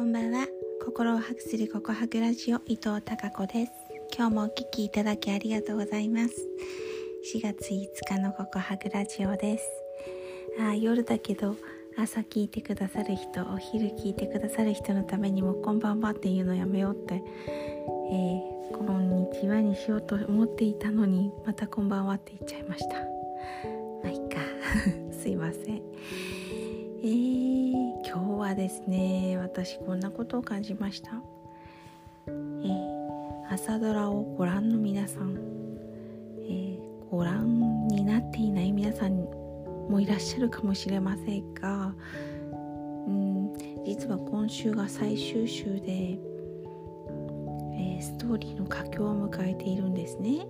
こんばんは。心をハグするココハグラジオ伊藤孝子です。今日もお聞きいただきありがとうございます。4月5日のココハグラジオです。あ夜だけど朝聞いてくださる人お昼聞いてくださる人のためにもこんばんはっていうのやめようって、えー、こんにちはにしようと思っていたのにまたこんばんはって言っちゃいました。まあいっか。すいません。えー、はですね私こんなことを感じました、えー、朝ドラをご覧の皆さん、えー、ご覧になっていない皆さんもいらっしゃるかもしれませんがうん実は今週が最終週で、えー、ストーリーの佳境を迎えているんですね。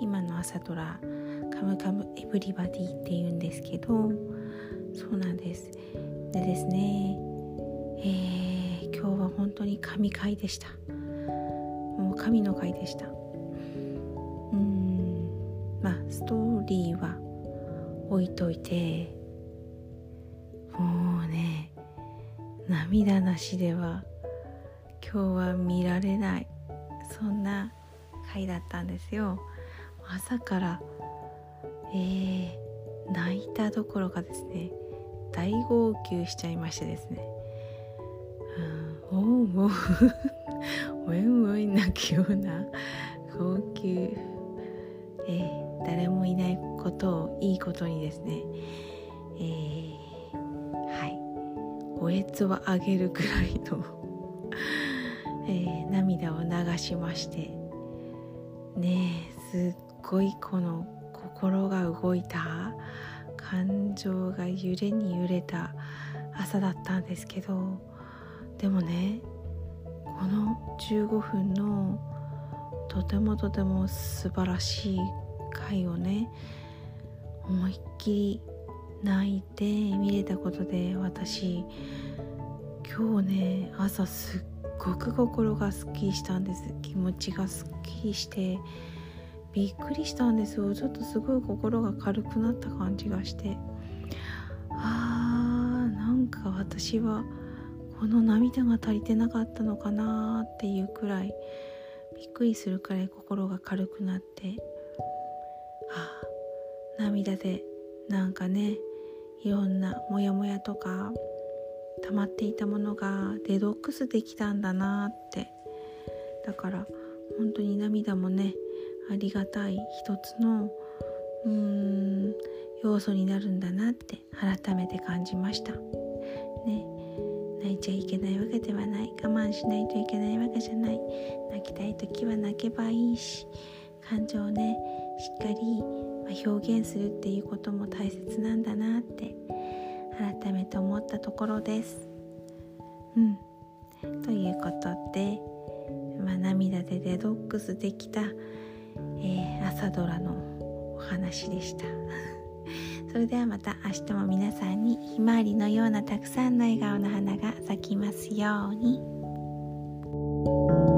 今の朝ドラ「カムカムエブリバディ」っていうんですけどそうなんです。でですね、えー、今日は本当に神回でした。もう神の回でした。うんまあストーリーは置いといてもうね涙なしでは今日は見られないそんな回だったんですよ。朝からえー、泣いたどころかですね大号泣しちゃいましてですね「うん、おう。お うおえんおえん泣くような号泣、えー、誰もいないことをいいことにですね、えー、はい。おえつをあげるくらいの。えー、涙を流しまして。ねえすっごいこの心が動いた。感情が揺れに揺れた朝だったんですけど。でもねこの15分のとてもとても素晴らしい回をね思いっきり泣いて見れたことで私今日ね朝すっごく心がすっきりしたんです。気持ちがすっきりしてびっくりしたんですよ。ちょっとすごい心が軽くなった感じがして。あーなんか私はこの涙が足りてなかったのかなっていうくらいびっくりするくらい心が軽くなってあ涙でなんかねいろんなモヤモヤとか溜まっていたものがデトックスできたんだなって。だから本当に涙もねありがたい一つのうーん要素になるんだなって改めて感じました。ね。泣いちゃいけないわけではない。我慢しないといけないわけじゃない。泣きたい時は泣けばいいし感情をねしっかり表現するっていうことも大切なんだなって改めて思ったところです。うん。ということで、まあ、涙でデトックスできたえー、朝ドラのお話でした。それではまた明日も皆さんにひまわりのようなたくさんの笑顔の花が咲きますように。